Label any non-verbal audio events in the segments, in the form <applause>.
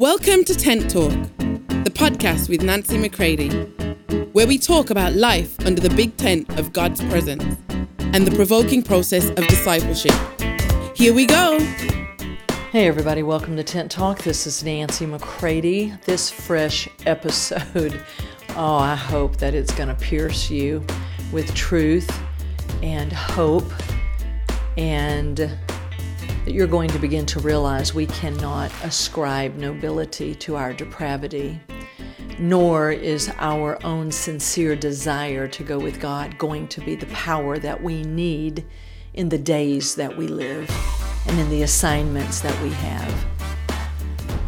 Welcome to Tent Talk, the podcast with Nancy McCready, where we talk about life under the big tent of God's presence and the provoking process of discipleship. Here we go. Hey, everybody, welcome to Tent Talk. This is Nancy McCready. This fresh episode, oh, I hope that it's going to pierce you with truth and hope and that you're going to begin to realize we cannot ascribe nobility to our depravity, nor is our own sincere desire to go with God going to be the power that we need in the days that we live and in the assignments that we have.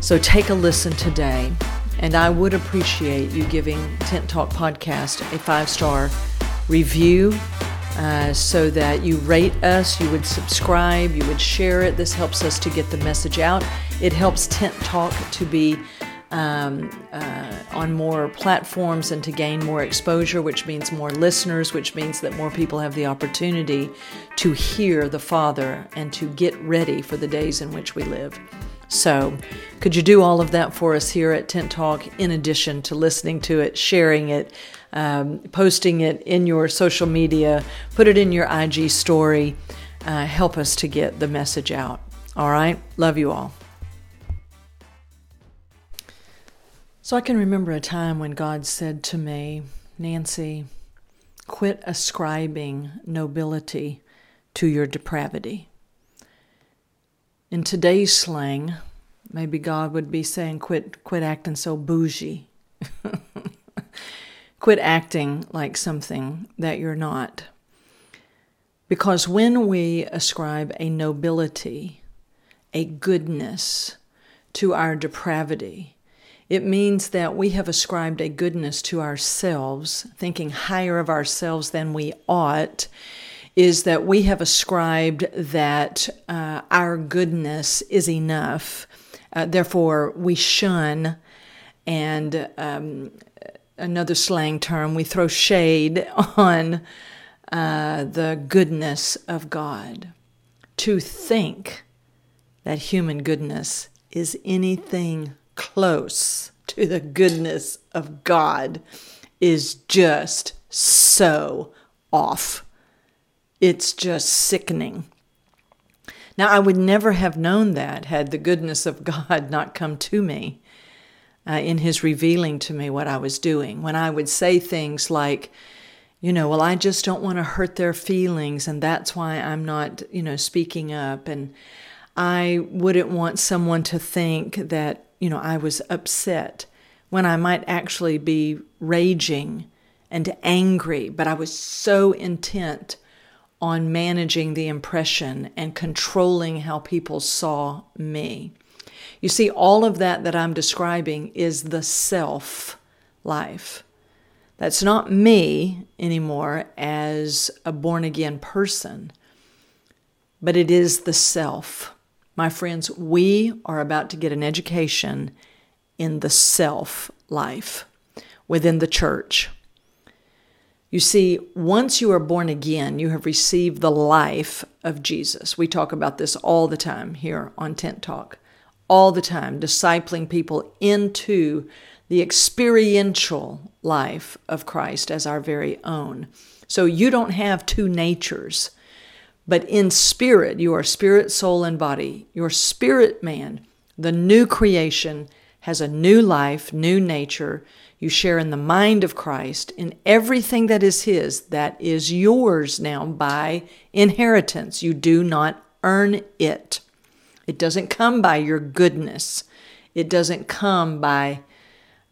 So take a listen today, and I would appreciate you giving Tent Talk Podcast a five star review uh, so that you rate us, you would subscribe, you would share it. This helps us to get the message out. It helps Tent Talk to be um, uh, on more platforms and to gain more exposure, which means more listeners, which means that more people have the opportunity to hear the Father and to get ready for the days in which we live. So, could you do all of that for us here at Tent Talk in addition to listening to it, sharing it, um, posting it in your social media, put it in your IG story? Uh, help us to get the message out. All right? Love you all. So, I can remember a time when God said to me, Nancy, quit ascribing nobility to your depravity. In today's slang, maybe God would be saying, quit, quit acting so bougie. <laughs> quit acting like something that you're not. Because when we ascribe a nobility, a goodness to our depravity, it means that we have ascribed a goodness to ourselves, thinking higher of ourselves than we ought, is that we have ascribed that uh, our goodness is enough. Uh, therefore, we shun, and um, another slang term, we throw shade <laughs> on uh, the goodness of God. To think that human goodness is anything close to the goodness of God is just so off. It's just sickening. Now, I would never have known that had the goodness of <laughs> God not come to me uh, in His revealing to me what I was doing. When I would say things like, you know, well, I just don't want to hurt their feelings, and that's why I'm not, you know, speaking up. And I wouldn't want someone to think that, you know, I was upset when I might actually be raging and angry, but I was so intent on managing the impression and controlling how people saw me. You see, all of that that I'm describing is the self life. That's not me anymore as a born again person, but it is the self. My friends, we are about to get an education in the self life within the church. You see, once you are born again, you have received the life of Jesus. We talk about this all the time here on Tent Talk, all the time, discipling people into the experiential life of Christ as our very own. So you don't have two natures, but in spirit, you are spirit, soul, and body. Your spirit man, the new creation, has a new life, new nature you share in the mind of Christ, in everything that is His, that is yours now by inheritance. You do not earn it. It doesn't come by your goodness, it doesn't come by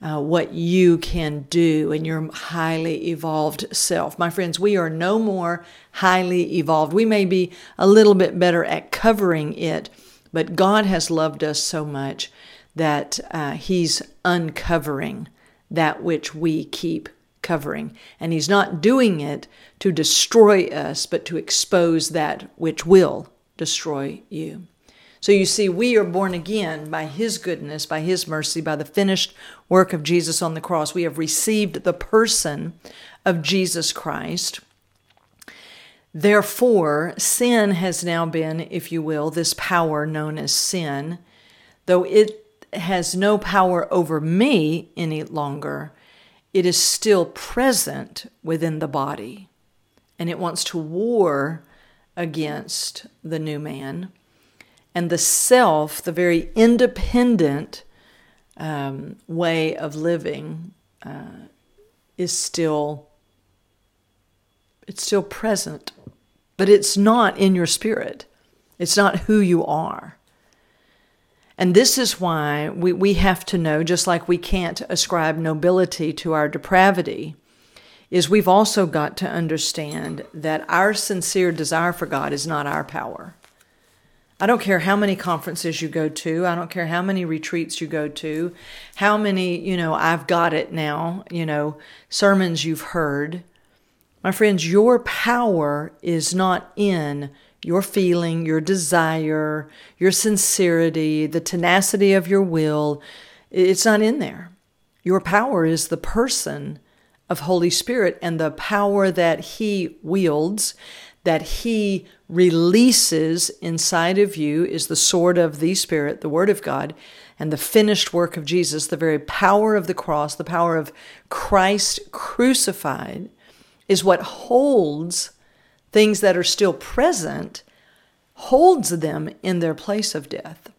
uh, what you can do in your highly evolved self. My friends, we are no more highly evolved. We may be a little bit better at covering it, but God has loved us so much that uh, He's uncovering that which we keep covering. And He's not doing it to destroy us, but to expose that which will destroy you. So you see, we are born again by His goodness, by His mercy, by the finished work of Jesus on the cross. We have received the person of Jesus Christ. Therefore, sin has now been, if you will, this power known as sin, though it has no power over me any longer, it is still present within the body. And it wants to war against the new man. And the self, the very independent um, way of living, uh, is still it's still present, but it's not in your spirit. It's not who you are. And this is why we, we have to know, just like we can't ascribe nobility to our depravity, is we've also got to understand that our sincere desire for God is not our power. I don't care how many conferences you go to. I don't care how many retreats you go to, how many, you know, I've got it now, you know, sermons you've heard. My friends, your power is not in your feeling, your desire, your sincerity, the tenacity of your will, it's not in there. Your power is the person of Holy Spirit and the power that He wields, that He releases inside of you is the sword of the Spirit, the Word of God, and the finished work of Jesus, the very power of the cross, the power of Christ crucified, is what holds things that are still present, holds them in their place of death.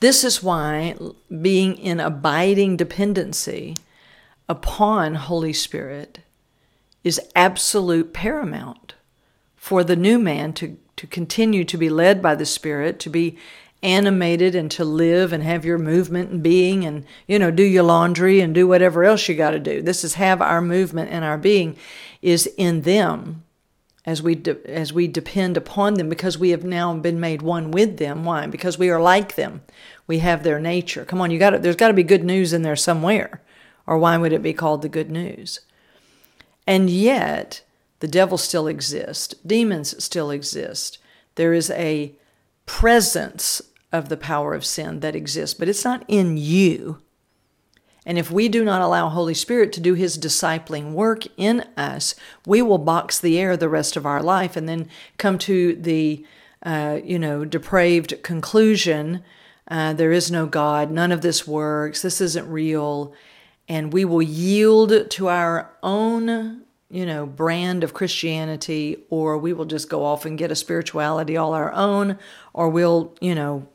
This is why being in abiding dependency upon Holy Spirit is absolute paramount for the new man to, to continue to be led by the Spirit, to be animated and to live and have your movement and being and you know do your laundry and do whatever else you got to do. This is have our movement and our being is in them as we de- as we depend upon them because we have now been made one with them. Why? Because we are like them. We have their nature. Come on you got there's got to be good news in there somewhere or why would it be called the good news? And yet the devil still exists demons still exist there is a presence of the power of sin that exists but it's not in you and if we do not allow Holy Spirit to do his discipling work in us, we will box the air the rest of our life and then come to the, uh, you know, depraved conclusion uh, there is no God, none of this works, this isn't real. And we will yield to our own, you know, brand of Christianity, or we will just go off and get a spirituality all our own, or we'll, you know,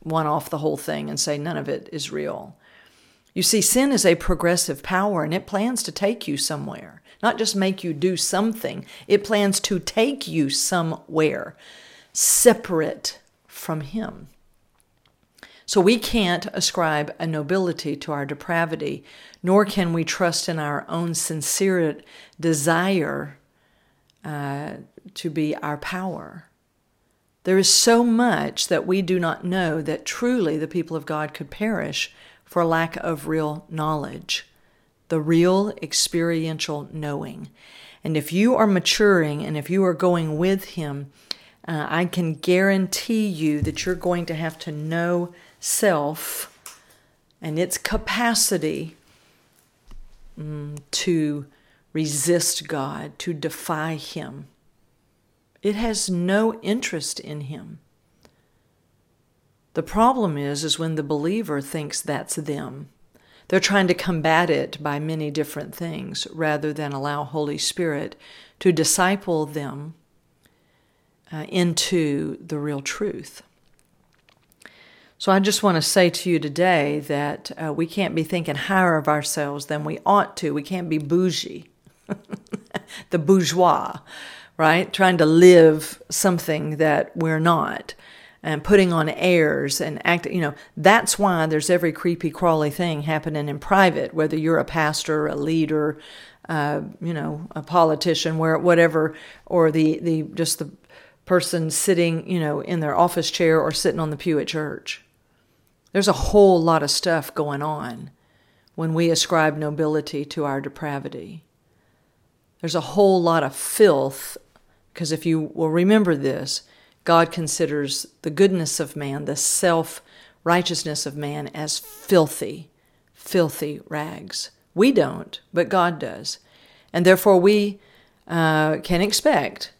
one off the whole thing and say none of it is real. You see, sin is a progressive power and it plans to take you somewhere, not just make you do something, it plans to take you somewhere separate from Him. So we can't ascribe a nobility to our depravity, nor can we trust in our own sincere desire uh, to be our power. There is so much that we do not know that truly the people of God could perish for lack of real knowledge, the real experiential knowing. And if you are maturing and if you are going with Him, uh, I can guarantee you that you're going to have to know self and its capacity um, to resist God, to defy Him. It has no interest in Him. The problem is is when the believer thinks that's them. They're trying to combat it by many different things rather than allow Holy Spirit to disciple them uh, into the real truth. So I just want to say to you today that uh, we can't be thinking higher of ourselves than we ought to. We can't be bougie, <laughs> the bourgeois, right? Trying to live something that we're not and putting on airs and acting, you know, that's why there's every creepy crawly thing happening in private, whether you're a pastor, a leader, uh, you know, a politician, where whatever, or the the just the person sitting, you know, in their office chair or sitting on the pew at church. There's a whole lot of stuff going on when we ascribe nobility to our depravity. There's a whole lot of filth, because if you will remember this, God considers the goodness of man, the self righteousness of man, as filthy, filthy rags. We don't, but God does. And therefore, we uh, can expect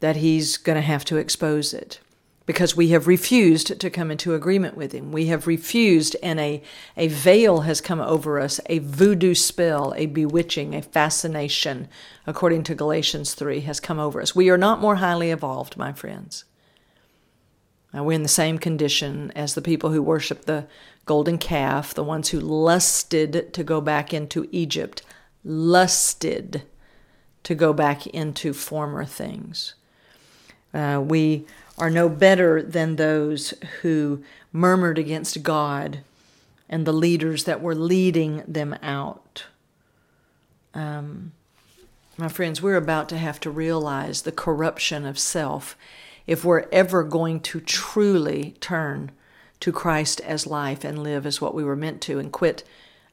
that He's going to have to expose it. Because we have refused to come into agreement with him. We have refused, and a, a veil has come over us, a voodoo spell, a bewitching, a fascination, according to Galatians 3, has come over us. We are not more highly evolved, my friends. Now, we're in the same condition as the people who worship the golden calf, the ones who lusted to go back into Egypt, lusted to go back into former things. Uh, we are no better than those who murmured against God and the leaders that were leading them out. Um, my friends, we're about to have to realize the corruption of self if we're ever going to truly turn to Christ as life and live as what we were meant to and quit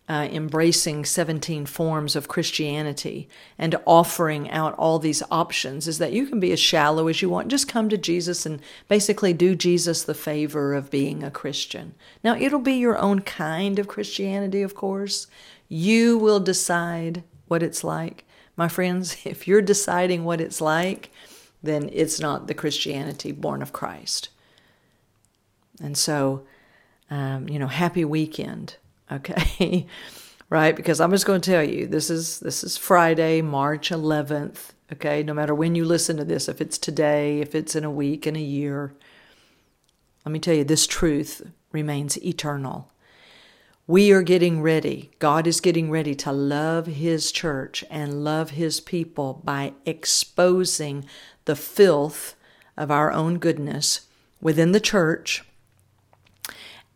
uh, embracing 17 forms of Christianity and offering out all these options is that you can be as shallow as you want. Just come to Jesus and basically do Jesus the favor of being a Christian. Now, it'll be your own kind of Christianity, of course. You will decide what it's like. My friends, <laughs> if you're deciding what it's like, then it's not the Christianity born of Christ. And so, um, you know, happy weekend okay? <laughs> right? Because I'm just going to tell you, this is this is Friday, March 11th, okay? No matter when you listen to this, if it's today, if it's in a week, in a year, let me tell you, this truth remains eternal. We are getting ready. God is getting ready to love His church and love His people by exposing the filth of our own goodness within the church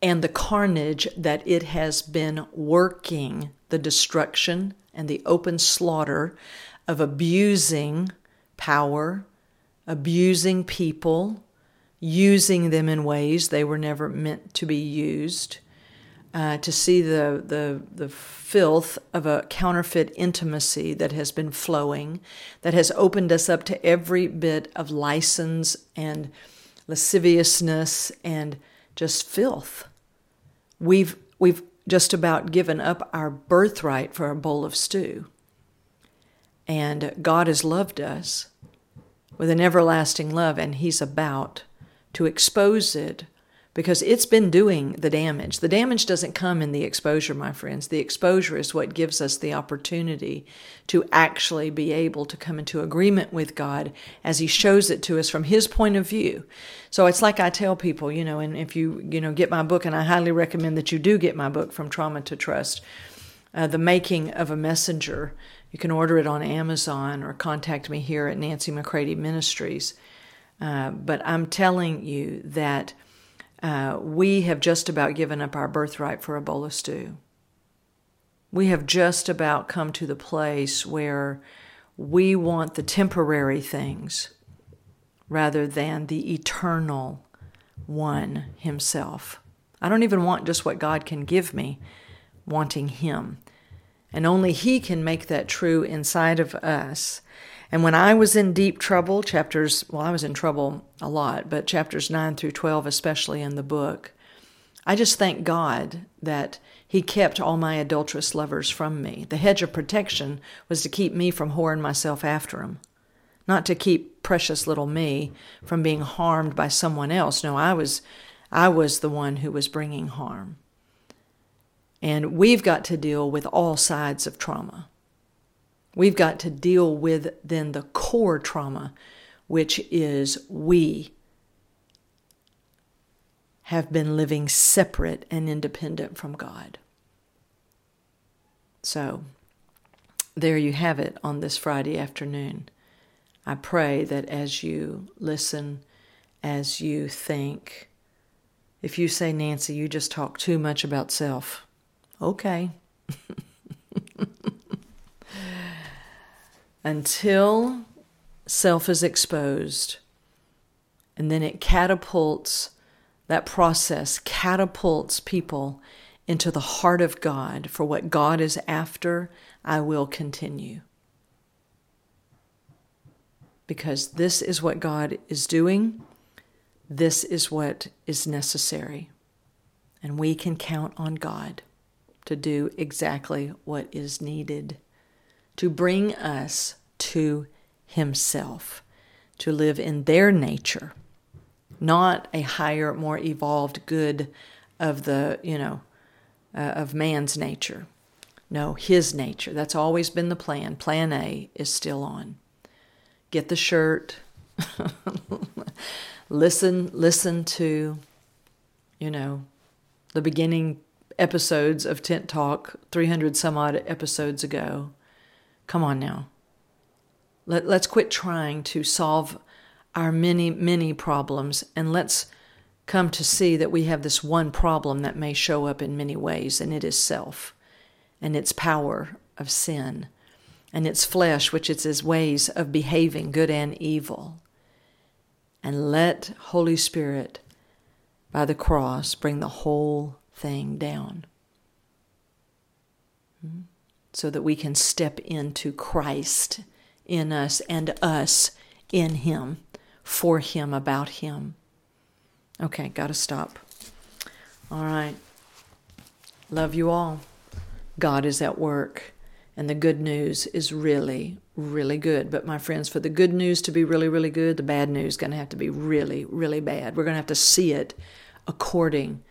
and the carnage that it has been working, the destruction and the open slaughter of abusing power, abusing people, using them in ways they were never meant to be used. Uh, to see the, the, the filth of a counterfeit intimacy that has been flowing, that has opened us up to every bit of license and lasciviousness and just filth. We've, we've just about given up our birthright for a bowl of stew. And God has loved us with an everlasting love, and He's about to expose it because it's been doing the damage. The damage doesn't come in the exposure, my friends. The exposure is what gives us the opportunity to actually be able to come into agreement with God as He shows it to us from His point of view. So it's like I tell people, you know, and if you, you know, get my book, and I highly recommend that you do get my book, From Trauma to Trust, uh, The Making of a Messenger. You can order it on Amazon or contact me here at Nancy McCready Ministries. Uh, but I'm telling you that uh, we have just about given up our birthright for a bowl of stew. We have just about come to the place where we want the temporary things rather than the eternal one Himself. I don't even want just what God can give me, wanting Him. And only He can make that true inside of us. And when I was in deep trouble, chapters, well, I was in trouble a lot, but chapters 9 through 12, especially in the book, I just thank God that He kept all my adulterous lovers from me. The hedge of protection was to keep me from whoring myself after them, not to keep precious little me from being harmed by someone else. No, I was, I was the one who was bringing harm. And we've got to deal with all sides of trauma. We've got to deal with then the core trauma, which is we have been living separate and independent from God. So, there you have it on this Friday afternoon. I pray that as you listen, as you think, if you say, Nancy, you just talk too much about self, okay. <laughs> until self is exposed. And then it catapults, that process catapults people into the heart of God for what God is after. I will continue. Because this is what God is doing, this is what is necessary. And we can count on God to do exactly what is needed to bring us to Himself, to live in their nature, not a higher, more evolved good of the, you know, uh, of man's nature. No, his nature. That's always been the plan. Plan A is still on. Get the shirt. <laughs> listen, listen to, you know, the beginning episodes of Tent Talk, 300 some odd episodes ago. Come on now. Let, let's quit trying to solve our many, many problems and let's come to see that we have this one problem that may show up in many ways, and it is self and its power of sin and its flesh, which is its ways of behaving good and evil. And let Holy Spirit, by the cross, bring the whole thing down. Hmm? So that we can step into Christ in us and us in Him, for Him, about Him. Okay, got to stop. All right. Love you all. God is at work, and the good news is really, really good. But my friends, for the good news to be really, really good, the bad news is going to have to be really, really bad. We're going to have to see it according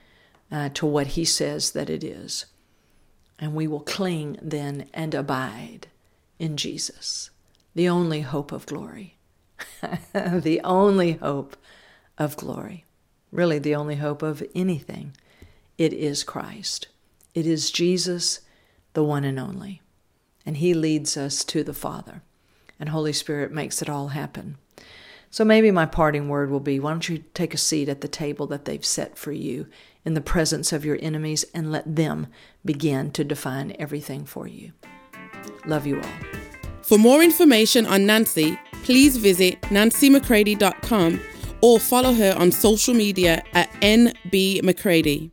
uh, to what He says that it is. And we will cling then and abide in Jesus, the only hope of glory. <laughs> the only hope of glory. Really, the only hope of anything. It is Christ. It is Jesus, the one and only. And He leads us to the Father. And Holy Spirit makes it all happen. So maybe my parting word will be why don't you take a seat at the table that they've set for you in the presence of your enemies and let them begin to define everything for you. Love you all. For more information on Nancy, please visit nancymccready.com or follow her on social media at NB McCready.